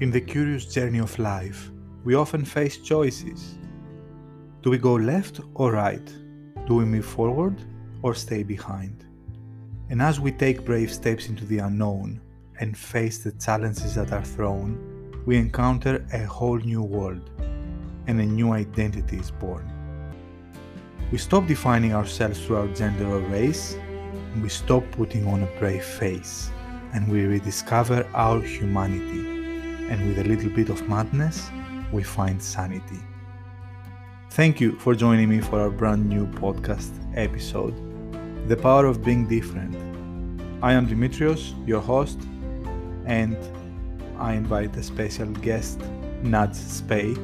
In the curious journey of life, we often face choices. Do we go left or right? Do we move forward or stay behind? And as we take brave steps into the unknown and face the challenges that are thrown, we encounter a whole new world and a new identity is born. We stop defining ourselves through our gender or race, we stop putting on a brave face, and we rediscover our humanity and with a little bit of madness, we find sanity. Thank you for joining me for our brand new podcast episode, The Power of Being Different. I am Dimitrios, your host, and I invite a special guest, Naj Sbei,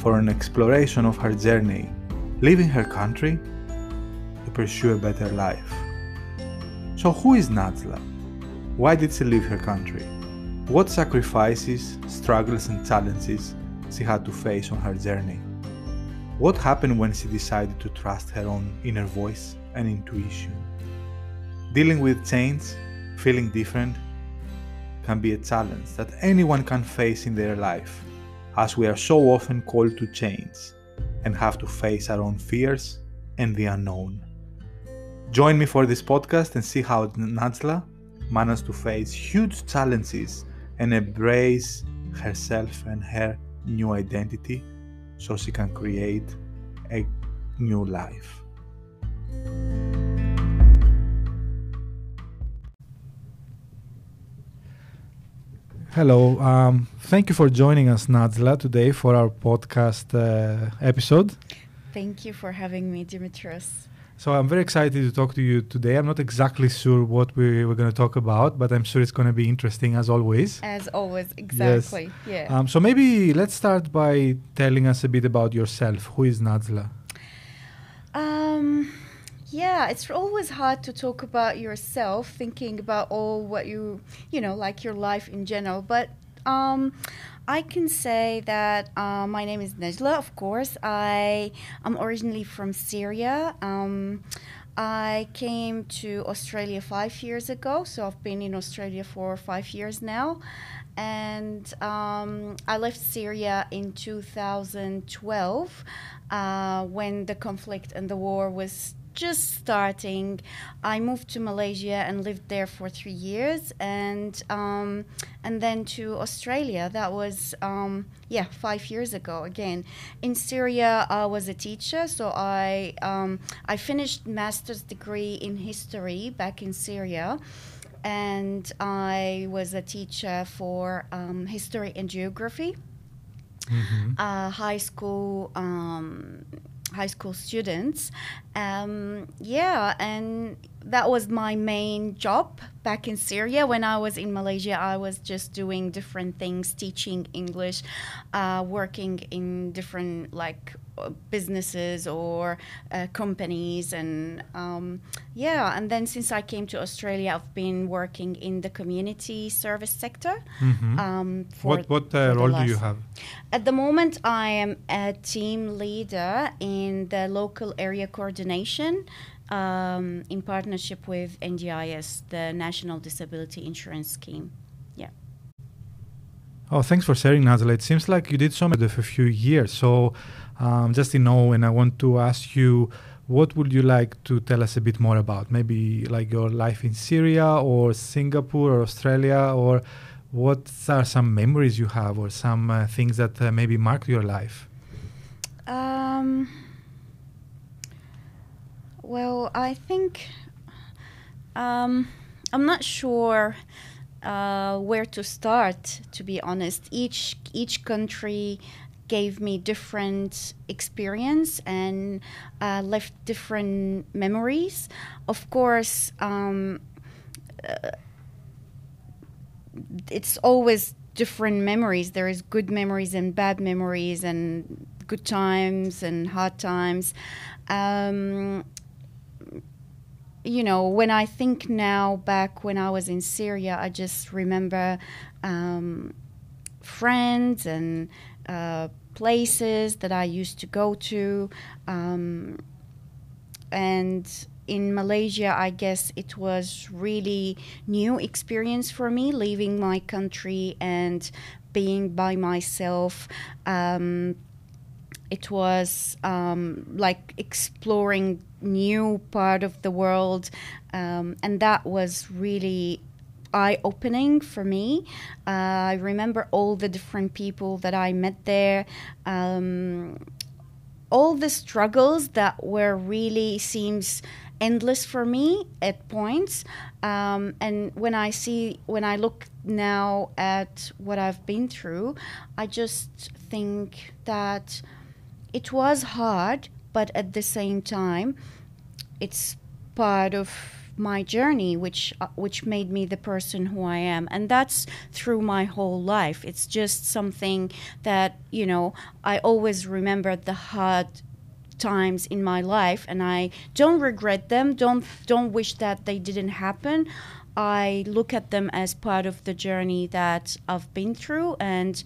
for an exploration of her journey, leaving her country to pursue a better life. So, who is Najla? Why did she leave her country? What sacrifices, struggles, and challenges she had to face on her journey? What happened when she decided to trust her own inner voice and intuition? Dealing with change, feeling different, can be a challenge that anyone can face in their life, as we are so often called to change and have to face our own fears and the unknown. Join me for this podcast and see how Najla managed to face huge challenges and embrace herself and her new identity so she can create a new life. Hello, um, thank you for joining us, Najla, today for our podcast uh, episode. Thank you for having me, Dimitrios. So I'm very excited to talk to you today. I'm not exactly sure what we we're going to talk about, but I'm sure it's going to be interesting as always. As always, exactly. Yes. Yeah. Um, so maybe let's start by telling us a bit about yourself. Who is Najla? Um, yeah, it's always hard to talk about yourself, thinking about all what you, you know, like your life in general. But um, I can say that uh, my name is Najla, of course. I am originally from Syria. Um, I came to Australia five years ago, so I've been in Australia for five years now. And um, I left Syria in 2012 uh, when the conflict and the war was just starting. I moved to Malaysia and lived there for three years, and um, and then to Australia. That was um, yeah five years ago. Again, in Syria, I was a teacher, so I um, I finished master's degree in history back in Syria. And I was a teacher for um, history and geography, mm-hmm. uh, high school um, high school students. Um, yeah, and that was my main job back in Syria. When I was in Malaysia, I was just doing different things, teaching English, uh, working in different like uh, businesses or uh, companies, and um, yeah. And then since I came to Australia, I've been working in the community service sector. Mm-hmm. Um, what what uh, role do you have? At the moment, I am a team leader in the local area coordination um, in partnership with NDIS, the National Disability Insurance Scheme. Yeah. Oh, thanks for sharing, Najla. It seems like you did so much for a few years. So, um, just to know, and I want to ask you, what would you like to tell us a bit more about? Maybe like your life in Syria or Singapore or Australia, or what are some memories you have or some uh, things that uh, maybe marked your life? Um, well, I think um, I'm not sure uh, where to start. To be honest, each each country gave me different experience and uh, left different memories. Of course, um, uh, it's always different memories. There is good memories and bad memories, and good times and hard times. Um, you know, when I think now back when I was in Syria, I just remember um, friends and uh, places that I used to go to. Um, and in Malaysia, I guess it was really new experience for me, leaving my country and being by myself. Um, it was um, like exploring new part of the world, um, and that was really eye opening for me. Uh, I remember all the different people that I met there. Um, all the struggles that were really seems endless for me at points um, and when i see when i look now at what i've been through i just think that it was hard but at the same time it's part of my journey which uh, which made me the person who I am. And that's through my whole life. It's just something that you know I always remember the hard times in my life and I don't regret them. Don't don't wish that they didn't happen. I look at them as part of the journey that I've been through and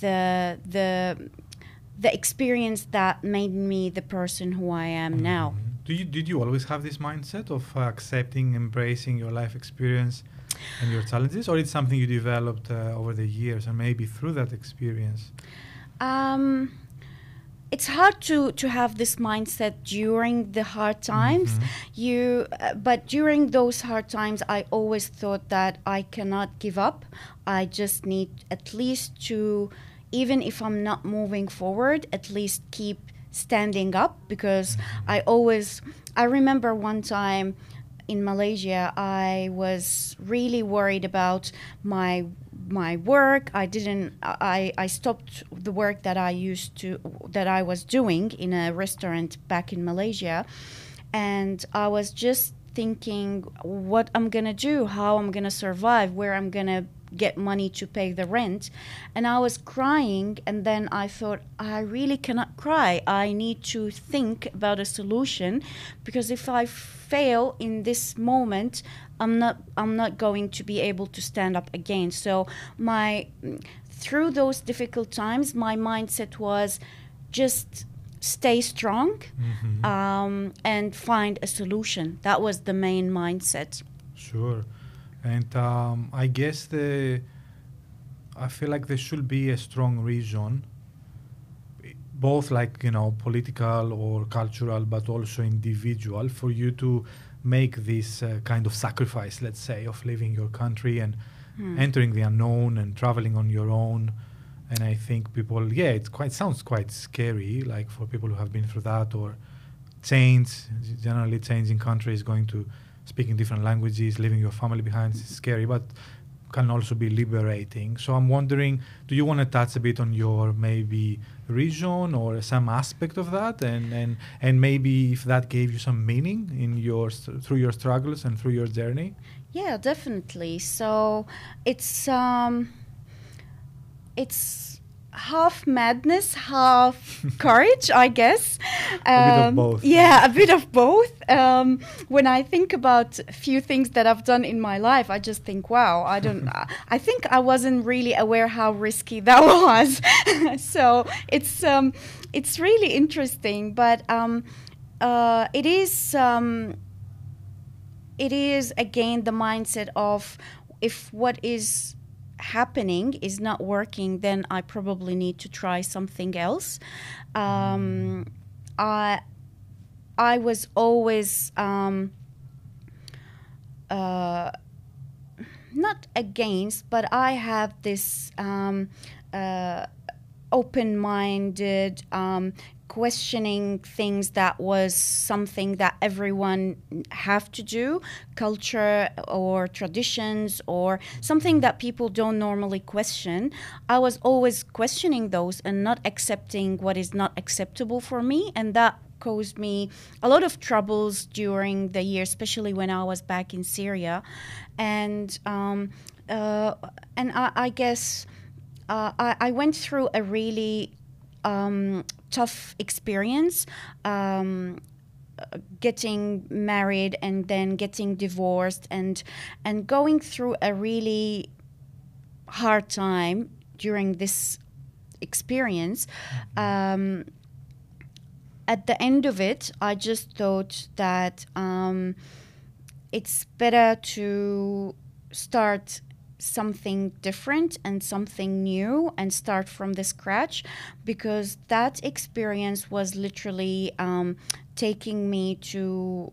the the the experience that made me the person who I am mm-hmm. now do you did you always have this mindset of uh, accepting, embracing your life experience and your challenges, or it's something you developed uh, over the years and maybe through that experience? Um, it's hard to to have this mindset during the hard times mm-hmm. you uh, but during those hard times i always thought that i cannot give up i just need at least to even if i'm not moving forward at least keep standing up because I always I remember one time in Malaysia I was really worried about my my work. I didn't I, I stopped the work that I used to that I was doing in a restaurant back in Malaysia. And I was just thinking what I'm to do how I'm to survive where I'm to get money to pay the rent. And I was crying, and then I thought, I really cannot cry. I need to think about a solution because if I fail in this moment, I'm not I'm not going to be able to stand up again. So my through those difficult times, my mindset was just stay strong mm-hmm. um, and find a solution. That was the main mindset. Sure. And um, I guess the I feel like there should be a strong reason, both like you know political or cultural, but also individual, for you to make this uh, kind of sacrifice, let's say, of leaving your country and hmm. entering the unknown and traveling on your own. And I think people, yeah, it quite sounds quite scary, like for people who have been through that or change, generally changing countries, going to speaking different languages, leaving your family behind is scary, but can also be liberating. So I'm wondering, do you want to touch a bit on your maybe region or some aspect of that, and and and maybe if that gave you some meaning in your through your struggles and through your journey? Yeah, definitely. So it's um, it's half madness, half courage, I guess. Um, a bit of both. Yeah, a bit of both. Um, when I think about a few things that I've done in my life, I just think, wow, I don't. I think I wasn't really aware how risky that was. so it's um, it's really interesting, but um, uh, it is. Um, it is again the mindset of if what is happening is not working, then I probably need to try something else. Um, I I was always um, uh, not against, but I have this um, uh, open-minded um, questioning things that was something that everyone have to do culture or traditions or something that people don't normally question. I was always questioning those and not accepting what is not acceptable for me and that caused me a lot of troubles during the year especially when i was back in syria. And um, uh, and I, I guess uh, I, I, went through a really um, tough experience. Um, getting married and then getting divorced and and going through a really hard time during this experience um, at the end of it i just thought that um, it's better to start something different and something new and start from the scratch because that experience was literally um, taking me to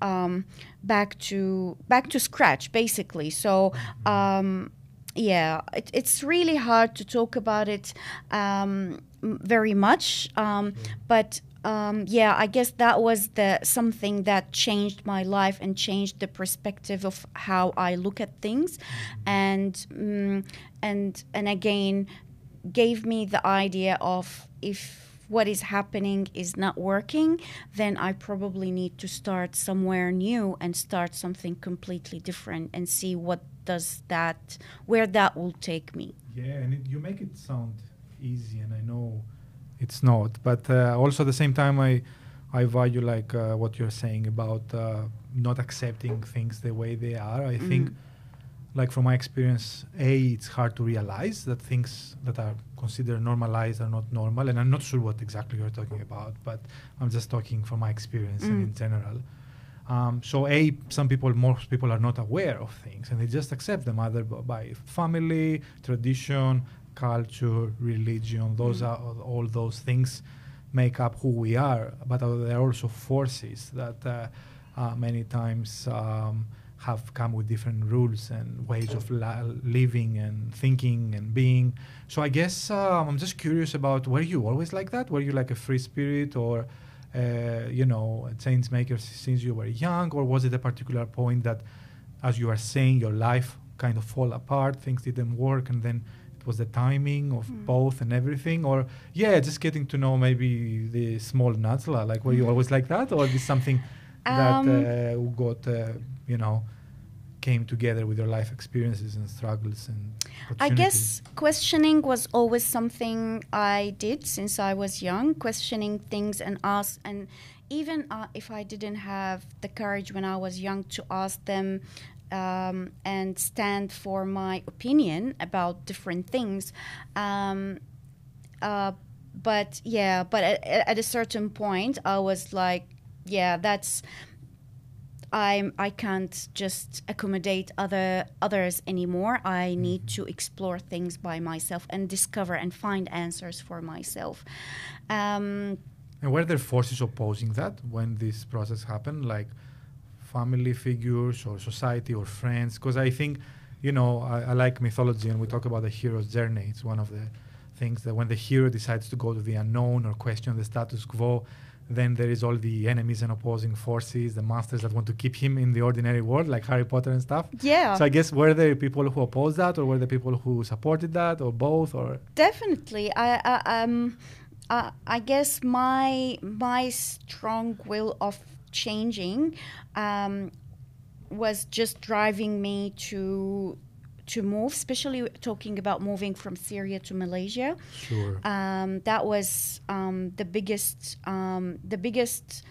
um, back to back to scratch basically. So um, yeah it, it's really hard to talk about it um, very much um, but um, yeah, I guess that was the something that changed my life and changed the perspective of how I look at things, and mm, and and again, gave me the idea of if what is happening is not working, then I probably need to start somewhere new and start something completely different and see what does that where that will take me. Yeah, and it, you make it sound easy, and I know it's not. But uh, also at the same time, I I value like uh, what you're saying about uh, not accepting things the way they are. I mm. think, like from my experience, a it's hard to realize that things that are considered normalized are not normal, and I'm not sure what exactly you're talking about, but I'm just talking from my experience mm. and in general. Um, so a some people most people are not aware of things and they just accept them either by family tradition culture, religion, those mm. are all those things make up who we are. But there are also forces that uh, uh, many times um, have come with different rules and ways of la- living and thinking and being. So I guess um, I'm just curious about were you always like that? Were you like a free spirit or uh, you know, a change maker since you were young, or was it a particular point that, as you are saying, your life kind of fall apart, things didn't work, and then was the timing of mm. both and everything? Or yeah just getting to know maybe the small Najla like were you always like that? Or is something um, that uh, got uh, you know came together with your life experiences and struggles and I guess questioning was always something I did since I was young questioning things and ask and even uh, if I didn't have the courage when I was young to ask them um, and stand for my opinion about different things. Um, uh, but yeah, but at, at, a certain point, I was like, yeah, that's. I'm, I can't just accommodate other others anymore. I need to explore things by myself and discover and find answers for myself. Um, and were there forces opposing that when this process happened? Like, family figures or society or friends because i think you know I, I, like mythology and we talk about the hero's journey. It's one of the things that when the hero decides to go to the unknown or question the status quo then there is all the enemies and opposing forces the monsters that want to keep him in the ordinary world like harry potter and stuff. Yeah. So i guess were there people who opposed that or were there people who supported that or both or? Definitely. I, I um uh, I guess my my strong will of changing um, was just driving me to to move, especially talking about moving from Syria to Malaysia. Sure. Um, that was um, the biggest um, the biggest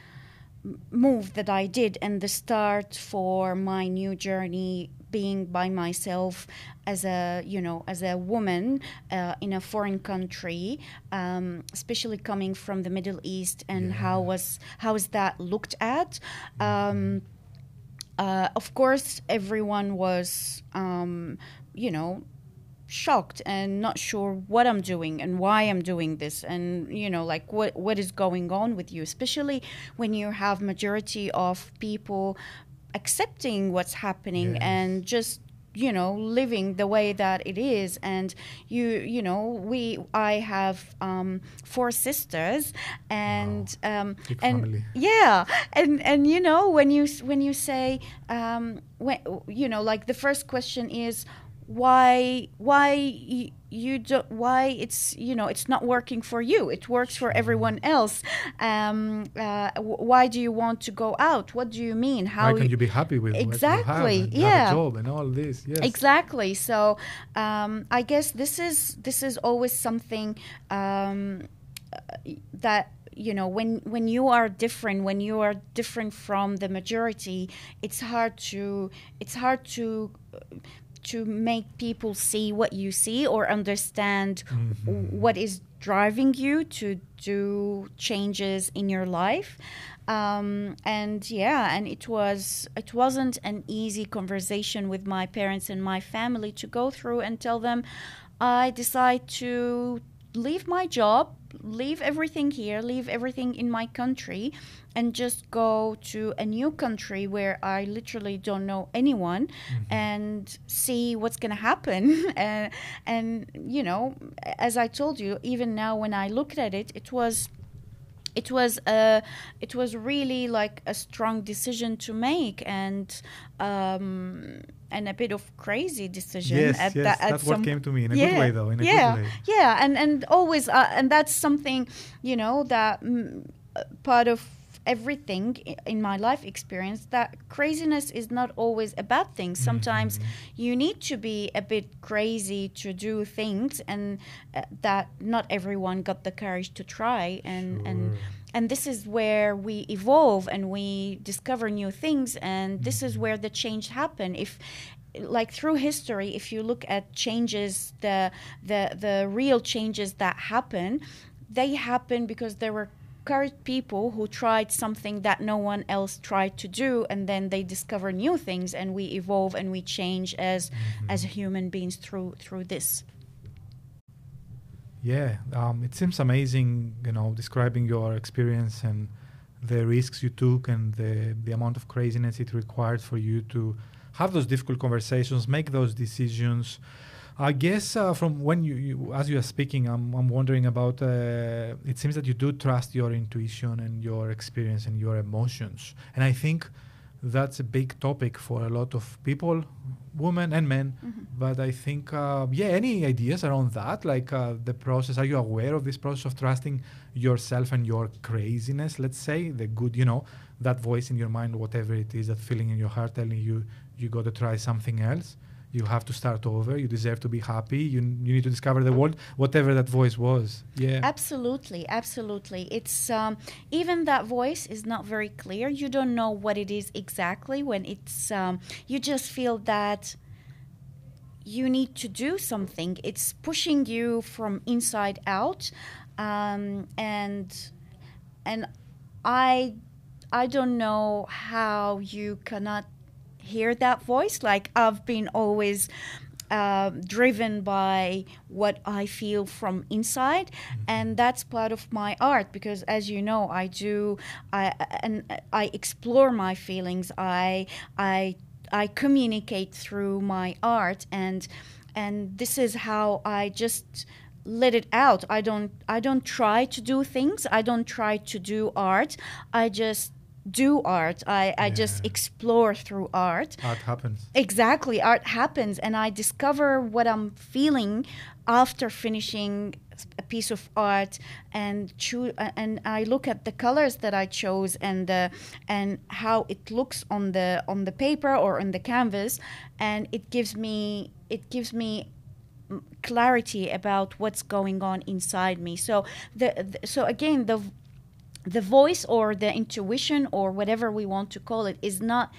move that I did and the start for my new journey being by myself as a you know as a woman uh, in a foreign country um, especially coming from the Middle East and yeah. how was how is that looked at um, uh, of course everyone was um, you know shocked and not sure what I'm doing and why I'm doing this and you know like what what is going on with you especially when you have majority of people accepting what's happening yes. and just you know living the way that it is and you you know we i have um, four sisters and wow. um, and family. yeah and and you know when you when you say um, when you know like the first question is why why you, don't why it's you know it's not working for you. It works for everyone else. Um, uh, why do you want to go out? What do you mean? How why can you be happy with exactly and yeah job and all this yes. Exactly so um, i guess this is this is always something um, that you know when when you are different when you are different from the majority it's hard to it's hard to to make people see what you see or understand mm-hmm. what is driving you to do changes in your life um, and yeah and it was it wasn't an easy conversation with my parents and my family to go through and tell them i decide to leave my job leave everything here leave everything in my country and just go to a new country where i literally don't know anyone mm-hmm. and see what's going to happen and and you know as i told you even now when i looked at it it was it was a it was really like a strong decision to make and um and a bit of crazy decision yes, at yes, that, that's what came to me in a yeah, good way though in a yeah, good way. yeah and and always uh, and that's something you know that mm, part of everything in my life experience that craziness is not always a bad thing sometimes mm-hmm. you need to be a bit crazy to do things and uh, that not everyone got the courage to try and sure. and and this is where we evolve and we discover new things and this is mm-hmm. where the change happen if like through history if you look at changes the the the real changes that happen they happen because there were current people who tried something that no one else tried to do and then they discover new things and we evolve and we change as mm-hmm. as human beings through through this yeah um, it seems amazing you know describing your experience and the risks you took and the the amount of craziness it required for you to have those difficult conversations make those decisions I guess uh, from when you, you, as you are speaking, I'm, I'm wondering about. Uh, it seems that you do trust your intuition and your experience and your emotions, and I think that's a big topic for a lot of people, women and men. Mm-hmm. But I think, uh, yeah, any ideas around that, like uh, the process? Are you aware of this process of trusting yourself and your craziness? Let's say the good, you know, that voice in your mind, whatever it is, that feeling in your heart telling you you got to try something else you have to start over. You deserve to be happy. You, you need to discover the world whatever that voice was. Yeah. Absolutely absolutely. It's um, even that voice is not very clear. You don't know what it is exactly when it's um, you just feel that you need to do something. It's pushing you from inside out um, and and i i don't know how you cannot hear that voice. Like I've been always uh, driven by what I feel from inside, mm-hmm. and that's part of my art because, as you know, I do, I and I explore my feelings. I I I communicate through my art, and and this is how I just let it out. I don't I don't try to do things. I don't try to do art. I just do art. I, I yeah. just explore through art. Art happens. Exactly. Art happens. And I discover what I'm feeling after finishing a piece of art and choo- and I look at the colors that I chose and the and how it looks on the on the paper or on the canvas and it gives me it gives me mm, clarity about what's going on inside me so the, the so again the the voice or the intuition or whatever we want to call it is not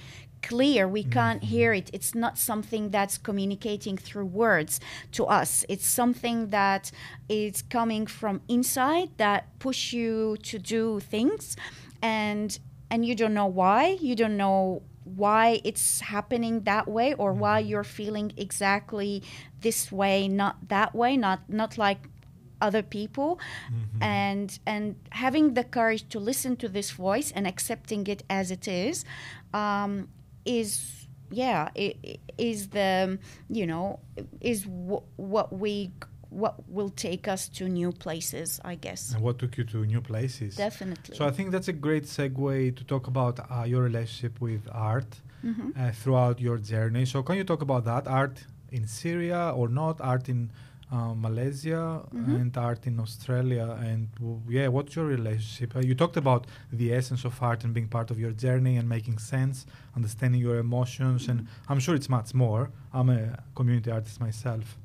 clear we mm-hmm. can't hear it it's not something that's communicating through words to us it's something that is coming from inside that push you to do things and and you don't know why you don't know why it's happening that way or why mm-hmm. you're feeling exactly this way not that way not not like other people mm-hmm. and and having the courage to listen to this voice and accepting it as it is um, is yeah it, is the you know is w- what we what will take us to new places, I guess. And what took you to new places? Definitely. So I think that's a great segue to talk about uh, your relationship with art mm-hmm. uh, throughout your journey. So can you talk about that art in Syria or not? Art in uh, Malaysia mm-hmm. and art in Australia. And w- yeah, what's your relationship? Uh, you talked about the essence of art and being part of your journey and making sense, understanding your emotions, mm-hmm. and I'm sure it's much more. I'm a community artist myself.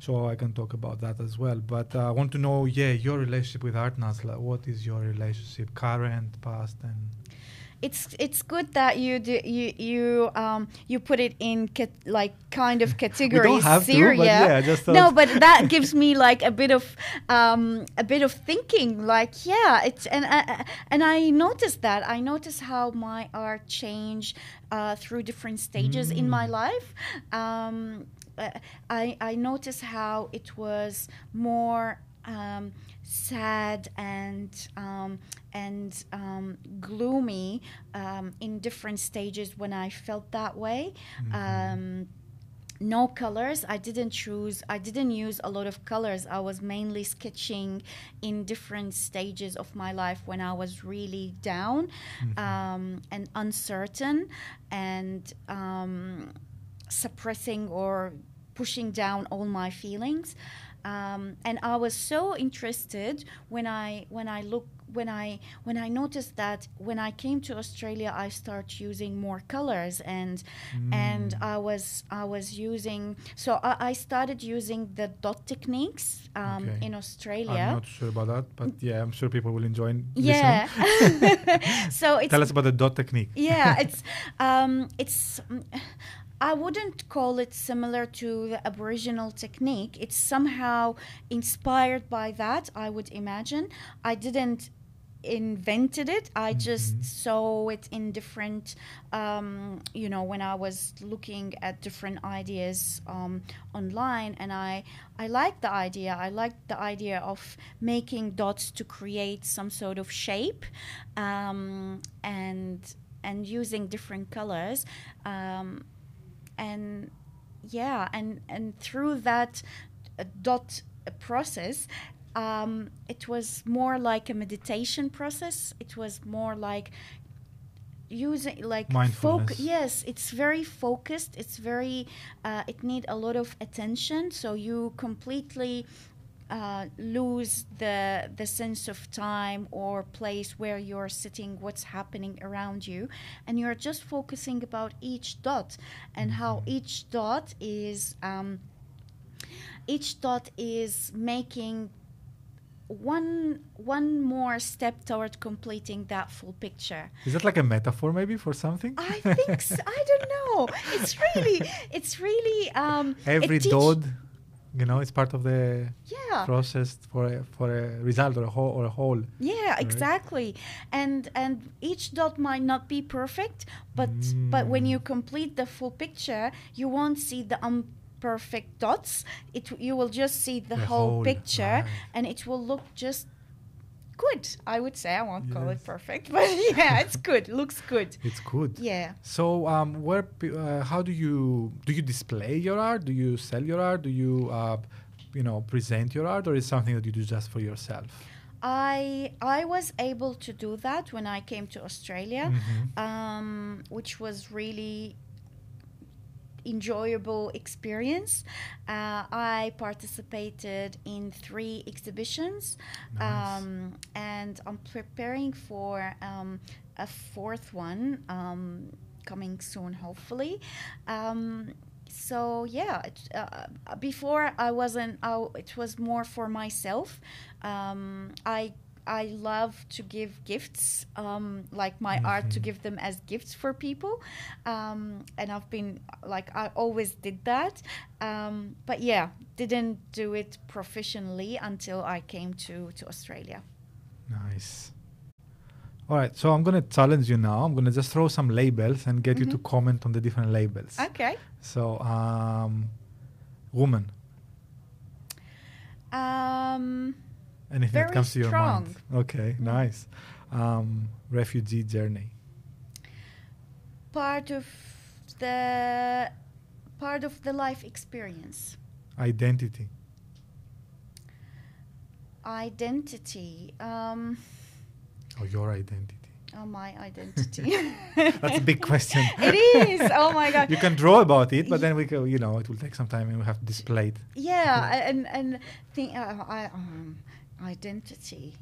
So I can talk about that as well. But uh, I want to know, yeah, your relationship with art, Najla. What is your relationship, current, past, and it's it's good that you do, you you um you put it in cat, like kind of categories. have to, but yeah, just no, but that gives me like a bit of um a bit of thinking. Like yeah, it's and I, and I noticed that I noticed how my art changed uh, through different stages in my life. Um, uh, I I noticed how it was more. Um, sad and um, and um, gloomy um, in different stages when I felt that way. Um, no colors. I didn't choose. I didn't use a lot of colors. I was mainly sketching in different stages of my life when I was really down um, and uncertain and um, suppressing or pushing down all my feelings. Um, and I was so interested when I when I look when I when I noticed that when I came to Australia I start using more colors and and I was I was using so I, I started using the dot techniques um, Okay. in Australia. I'm not sure about that, but yeah, I'm sure people will enjoy yeah. so it's Tell us about the dot technique. yeah it's um it's mm, i wouldn't call it similar to the aboriginal technique. It's somehow inspired by that i would imagine. I didn't invented it. I just saw it in different um, you know when i was looking at different ideas um, online. And i i liked the idea. I liked the idea of making dots to create some sort of shape um, and and using different colors. Um, and yeah and and through that uh, dot process um, it was more like a meditation process. It was more like using like Mindfulness. yes it's very focused. It's very uh, it need a lot of attention. So you completely uh, lose the the sense of time or place where you're sitting, what's happening around you, and you're just focusing about each dot and how each dot is um, each dot is making one one more step toward completing that full picture. Is that like a metaphor maybe for something? I think so. I don't know. It's really it's really um, it Every teach- dot, you know, it's part of the Yeah. process for a, for a result or a whole or a whole. Yeah, exactly. And and each dot might not be perfect, but but when Mm. you complete the full picture, you won't see the imperfect dots. It you will just see the, The whole, whole, picture, right. and it will look just good. I would say I won't call it perfect, but yeah, it's good. Looks good. It's good. Yeah. So, um, where, uh, how do you do you display your art? Do you sell your art? Do you, uh, you know, present your art, or is it something that you do just for yourself? I I was able to do that when I came to Australia, Mhm. um, which was really enjoyable experience. Uh, I participated in three exhibitions, Nice. um, and I'm preparing for um, a fourth one um, coming soon, hopefully. Um, so yeah, it, uh, before I wasn't. It was more for myself. Um, I I love to give gifts, um, like my art, to give them as gifts for people, um, and I've been like I always did that, um, but yeah, didn't do it professionally until I came to to Australia. Nice. All right, so I'm gonna challenge you now. I'm gonna just throw some labels and get you to Mhm. comment on the different labels. Okay. So, um, woman, Um, anything that Very comes to your mind. strong. Okay, nice. Um, refugee journey. part of the part of the life experience. Identity. Identity. Um, Or your identity. oh, my identity. That's a big question. It is. Oh my god. You can draw about it, but then we go, you know, it will take some time and we have to display it. Yeah, and and think uh, I um, identity.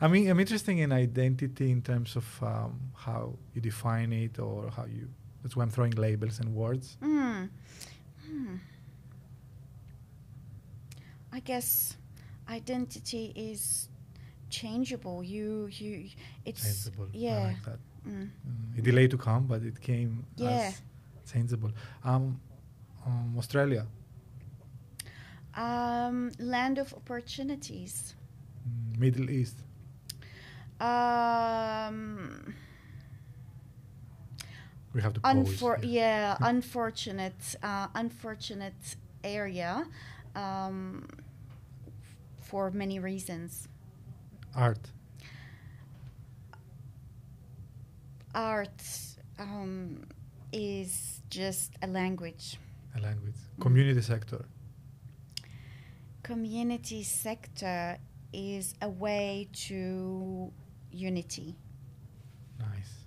I mean, I'm interested in identity in terms of um, how you define it or how you. That's why I'm throwing labels and words. Hmm. I guess identity is changeable. You you it's. I yeah. like that. Mm. Uh, it delayed to come, but it came Yeah. as changeable. Um, um, Australia, Um, land of opportunities. mm, Middle East, Um, we have to pause. unfor- here. yeah, unfortunate, uh, unfortunate area um, for many reasons. Art, Art um, is just a language. a language, community sector, Community sector is a way to unity. nice.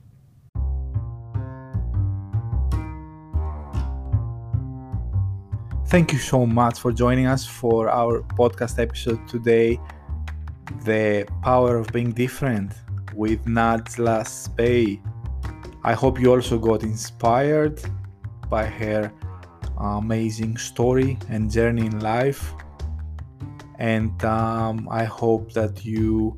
Thank you so much for joining us for our podcast episode today. The power of being different with Najla Sbei. I hope you also got inspired by her amazing story and journey in life. And um, I hope that you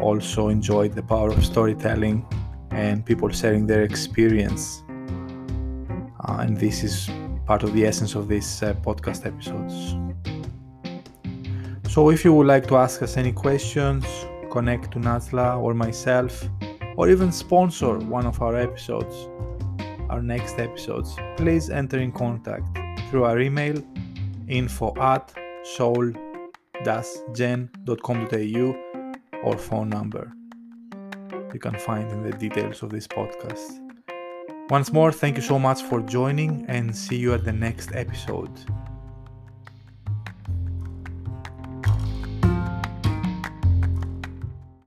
also enjoyed the power of storytelling and people sharing their experience. Uh, and this is part of the essence of these uh, podcast episodes. So, if you would like to ask us any questions, connect to Najla or myself, or even sponsor one of our episodes, our next episodes, please enter in contact through our email info at soul gen.com.au or phone number you can find in the details of this podcast. Once more, thank you so much for joining and see you at the next episode.